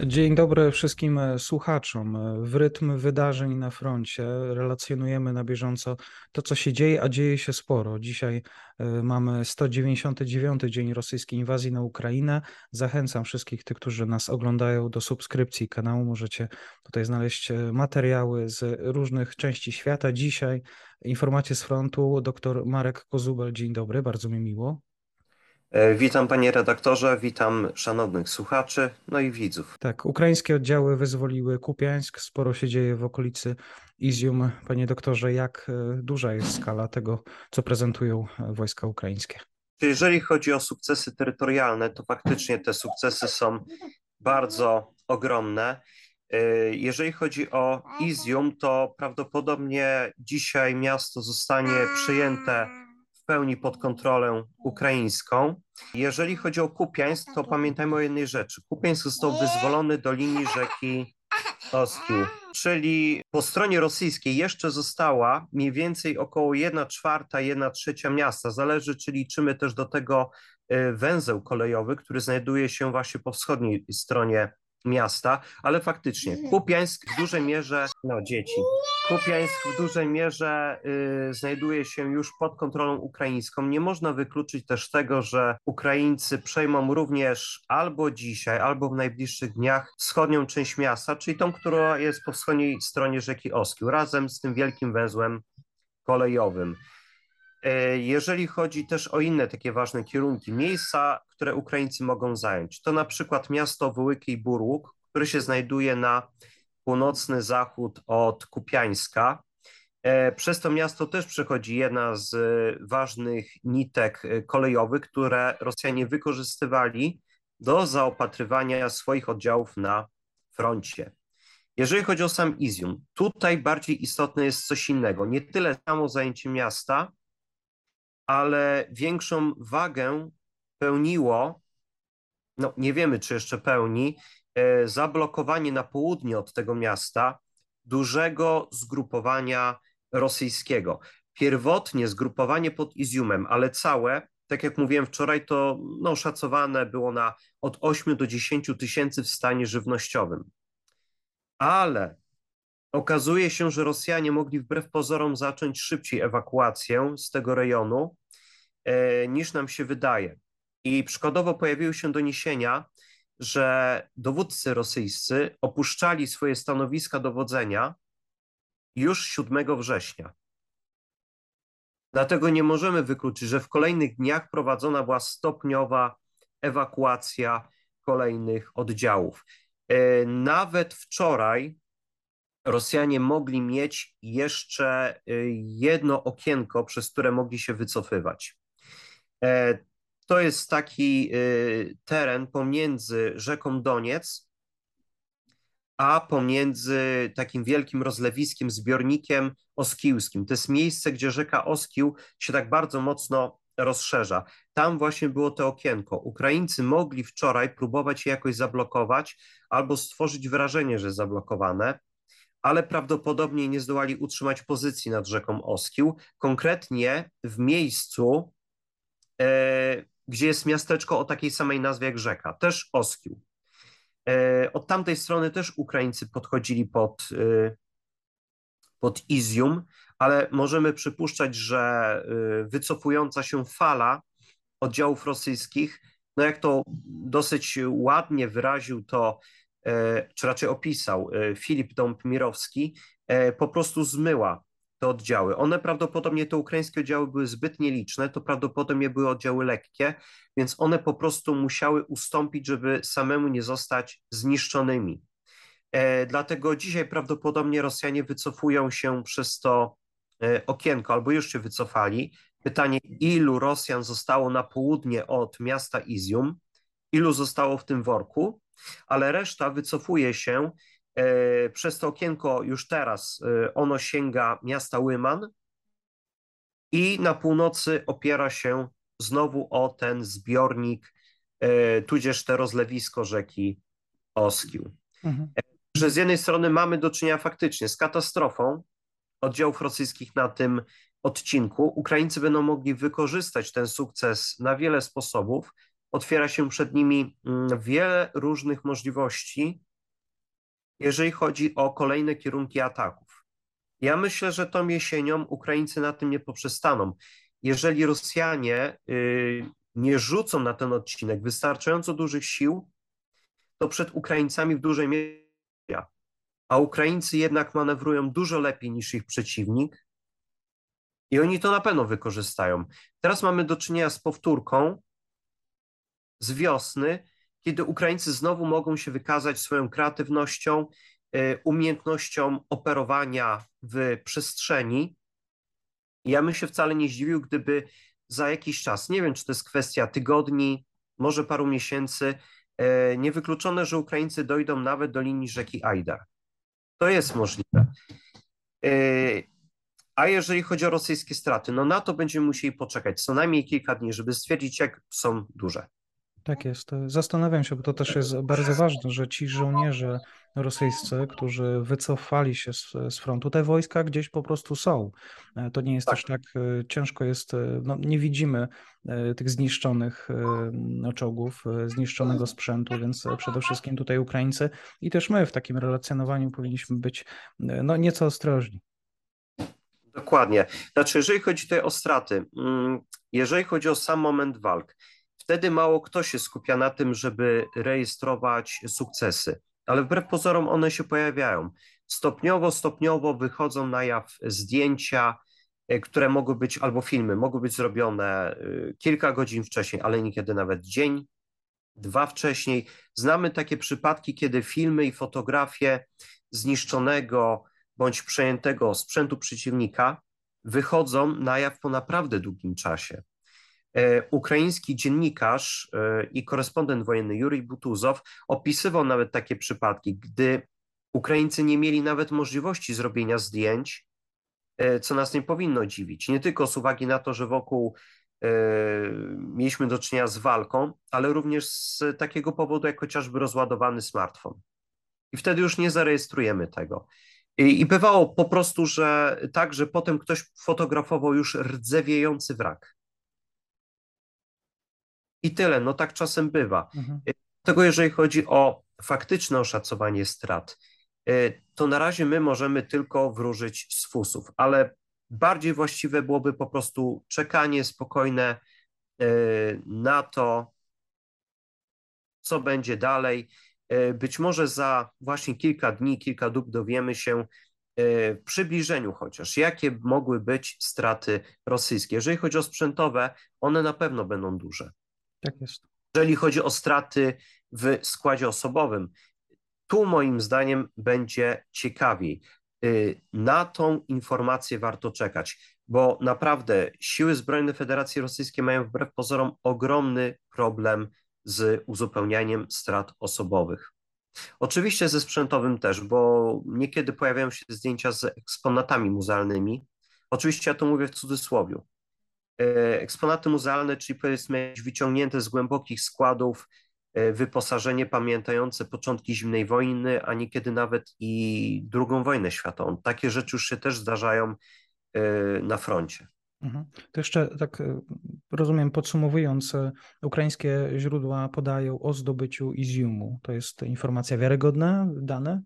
Dzień dobry wszystkim słuchaczom. W rytm wydarzeń na froncie relacjonujemy na bieżąco to, co się dzieje, a dzieje się sporo. Dzisiaj e, mamy 199 dzień rosyjskiej inwazji na Ukrainę. Zachęcam wszystkich tych, którzy nas oglądają do subskrypcji kanału. Możecie tutaj znaleźć e, materiały z różnych części świata. Dzisiaj informacje z frontu. Dr Marek Kozubel, dzień dobry, bardzo mi miło. E, witam panie redaktorze, witam szanownych słuchaczy, no i widzów. Tak, ukraińskie oddziały wyzwoliły Kupiańsk, sporo się dzieje w okolicy Izium. Panie doktorze, jak e, duża jest skala tego, co prezentują e, wojska ukraińskie? Jeżeli chodzi o sukcesy terytorialne, to faktycznie te sukcesy są bardzo ogromne. Jeżeli chodzi o Izium, to prawdopodobnie dzisiaj miasto zostanie przejęte w pełni pod kontrolę ukraińską. Jeżeli chodzi o Kupiańsk, to pamiętajmy o jednej rzeczy. Kupiańsk został wyzwolony do linii rzeki Oskił, czyli po stronie rosyjskiej jeszcze została mniej więcej około 1 czwarta, 1 trzecia miasta. Zależy, czy liczymy też do tego y, węzeł kolejowy, który znajduje się właśnie po wschodniej stronie miasta, ale faktycznie Kupiańsk w dużej mierze, no dzieci, Kupiańsk w dużej mierze y, znajduje się już pod kontrolą ukraińską. Nie można wykluczyć też tego, że Ukraińcy przejmą również albo dzisiaj, albo w najbliższych dniach wschodnią część miasta, czyli tą, która jest po wschodniej stronie rzeki Oskiu, razem z tym wielkim węzłem kolejowym. Y, jeżeli chodzi też o inne takie ważne kierunki, miejsca, które Ukraińcy mogą zająć, to na przykład miasto Wołyki i Burłuk, które się znajduje na północny zachód od Kupiańska. E, przez to miasto też przechodzi jedna z ważnych nitek e, kolejowych, które Rosjanie wykorzystywali do zaopatrywania swoich oddziałów na froncie. Jeżeli chodzi o sam Izium, tutaj bardziej istotne jest coś innego. Nie tyle samo zajęcie miasta, ale większą wagę pełniło, no nie wiemy czy jeszcze pełni, E, zablokowanie na południe od tego miasta dużego zgrupowania rosyjskiego. Pierwotnie zgrupowanie pod Iziumem, ale całe, tak jak mówiłem wczoraj, to no, szacowane było na od 8 do 10 tysięcy w stanie żywnościowym. Ale okazuje się, że Rosjanie mogli wbrew pozorom zacząć szybciej ewakuację z tego rejonu e, niż nam się wydaje. I przykładowo pojawiły się doniesienia, że dowódcy rosyjscy opuszczali swoje stanowiska dowodzenia już 7 września. Dlatego nie możemy wykluczyć, że w kolejnych dniach prowadzona była stopniowa ewakuacja kolejnych oddziałów. E, nawet wczoraj Rosjanie mogli mieć jeszcze e, jedno okienko, przez które mogli się wycofywać. To jest taki y, teren pomiędzy rzeką Doniec, a pomiędzy takim wielkim rozlewiskiem, zbiornikiem oskiłskim. To jest miejsce, gdzie rzeka Oskił się tak bardzo mocno rozszerza. Tam właśnie było to okienko. Ukraińcy mogli wczoraj próbować je jakoś zablokować albo stworzyć wrażenie, że zablokowane, ale prawdopodobnie nie zdołali utrzymać pozycji nad rzeką Oskił. Konkretnie w miejscu, e, gdzie jest miasteczko o takiej samej nazwie jak rzeka, też Oskił. E, od tamtej strony też Ukraińcy podchodzili pod, e, pod Izium, ale możemy przypuszczać, że e, wycofująca się fala oddziałów rosyjskich, no jak to dosyć ładnie wyraził to, czy raczej opisał Filip Dąb-Mirowski, po prostu zmyła te oddziały. One prawdopodobnie, te ukraińskie oddziały były zbyt nieliczne, to prawdopodobnie były oddziały lekkie, więc one po prostu musiały ustąpić, żeby samemu nie zostać zniszczonymi. E, dlatego dzisiaj prawdopodobnie Rosjanie wycofują się przez to e, okienko, albo już się wycofali. Pytanie, ilu Rosjan zostało na południe od miasta Izium, ilu zostało w tym worku, ale reszta wycofuje się przez to okienko już teraz e, ono sięga miasta Łyman i na północy opiera się znowu o ten zbiornik, e, tudzież te rozlewisko rzeki Oskił. Mhm. Że z jednej strony mamy do czynienia faktycznie z katastrofą oddziałów rosyjskich na tym odcinku. Ukraińcy będą mogli wykorzystać ten sukces na wiele sposobów. Otwiera się przed nimi mm, wiele różnych możliwości, jeżeli chodzi o kolejne kierunki ataków. Ja myślę, że tą jesienią Ukraińcy na tym nie poprzestaną. Jeżeli Rosjanie y, nie rzucą na ten odcinek wystarczająco dużych sił, to przed Ukraińcami w dużej mierze, a Ukraińcy jednak manewrują dużo lepiej niż ich przeciwnik i oni to na pewno wykorzystają. Teraz mamy do czynienia z powtórką z wiosny, kiedy Ukraińcy znowu mogą się wykazać swoją kreatywnością, y, umiejętnością operowania w przestrzeni. Ja bym się wcale nie zdziwił, gdyby za jakiś czas, nie wiem, czy to jest kwestia tygodni, może paru miesięcy, y, niewykluczone, że Ukraińcy dojdą nawet do linii rzeki Ajdar. To jest możliwe. Y, a jeżeli chodzi o rosyjskie straty, no na to będziemy musieli poczekać co najmniej kilka dni, żeby stwierdzić, jak są duże. Tak jest. Zastanawiam się, bo to też jest bardzo ważne, że ci żołnierze rosyjscy, którzy wycofali się z, z frontu, te wojska gdzieś po prostu są. E, to nie jest tak. też tak e, ciężko jest, e, no, nie widzimy tych zniszczonych czołgów, zniszczonego sprzętu, więc przede wszystkim tutaj Ukraińcy i też my w takim relacjonowaniu powinniśmy być no, nieco ostrożni. Dokładnie. Znaczy, jeżeli chodzi tutaj o straty, mm, jeżeli chodzi o sam moment walk, wtedy mało kto się skupia na tym, żeby rejestrować sukcesy, ale wbrew pozorom one się pojawiają. Stopniowo, stopniowo wychodzą na jaw zdjęcia, e, które mogły być, albo filmy, mogły być zrobione e, kilka godzin wcześniej, ale niekiedy nawet dzień, dwa wcześniej. Znamy takie przypadki, kiedy filmy i fotografie zniszczonego bądź przejętego sprzętu przeciwnika wychodzą na jaw po naprawdę długim czasie. E, ukraiński dziennikarz e, i korespondent wojenny Jurij Butuzow opisywał nawet takie przypadki, gdy Ukraińcy nie mieli nawet możliwości zrobienia zdjęć, e, co nas nie powinno dziwić. Nie tylko z uwagi na to, że wokół mieliśmy do czynienia z walką, ale również z takiego powodu, jak chociażby rozładowany smartfon. I wtedy już nie zarejestrujemy tego. I, I bywało po prostu, że tak, że potem ktoś fotografował już rdzewiejący wrak. I tyle, no tak czasem bywa. Mhm. Tego jeżeli chodzi o faktyczne oszacowanie strat, y, to na razie my możemy tylko wróżyć z fusów, ale bardziej właściwe byłoby po prostu czekanie spokojne y, na to, co będzie dalej. Y, być może za właśnie kilka dni, kilka dób dowiemy się w przybliżeniu chociaż, jakie mogły być straty rosyjskie. Jeżeli chodzi o sprzętowe, one na pewno będą duże. Tak jest. Jeżeli chodzi o straty w składzie osobowym, tu moim zdaniem będzie ciekawiej. Y, na tą informację warto czekać, bo naprawdę siły zbrojne Federacji Rosyjskiej mają wbrew pozorom ogromny problem z uzupełnianiem strat osobowych. Oczywiście ze sprzętowym też, bo niekiedy pojawiają się zdjęcia z eksponatami muzealnymi. Oczywiście ja to mówię w cudzysłowie. E, eksponaty muzealne, czyli powiedzmy wyciągnięte z głębokich składów, e, wyposażenie pamiętające początki zimnej wojny, a niekiedy nawet i II wojnę światową. Takie rzeczy już się też zdarzają e, na froncie. Mhm. To jeszcze tak rozumiem, podsumowując, ukraińskie źródła podają o zdobyciu Iziumu. To jest informacja wiarygodna, dane?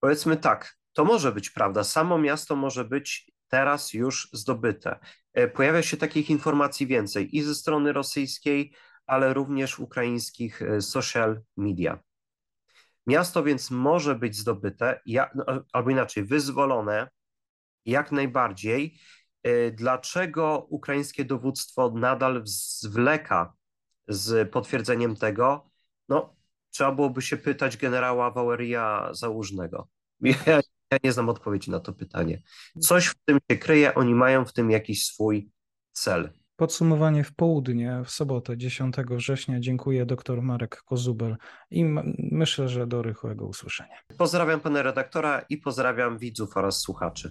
Powiedzmy tak, to może być prawda. Samo miasto może być teraz już zdobyte. E, pojawia się takich informacji więcej i ze strony rosyjskiej, ale również ukraińskich e, social media. Miasto więc może być zdobyte, no, albo inaczej, wyzwolone jak najbardziej. E, dlaczego ukraińskie dowództwo nadal zwleka z potwierdzeniem tego? No, trzeba byłoby się pytać generała Wałeria Załużnego. Ja ja nie znam odpowiedzi na to pytanie. Coś w tym się kryje, oni mają w tym jakiś swój cel. Podsumowanie w południe, w sobotę 10 września. Dziękuję dr Marek Kozubel i myślę, że do rychłego usłyszenia. Pozdrawiam pana redaktora i pozdrawiam widzów oraz słuchaczy.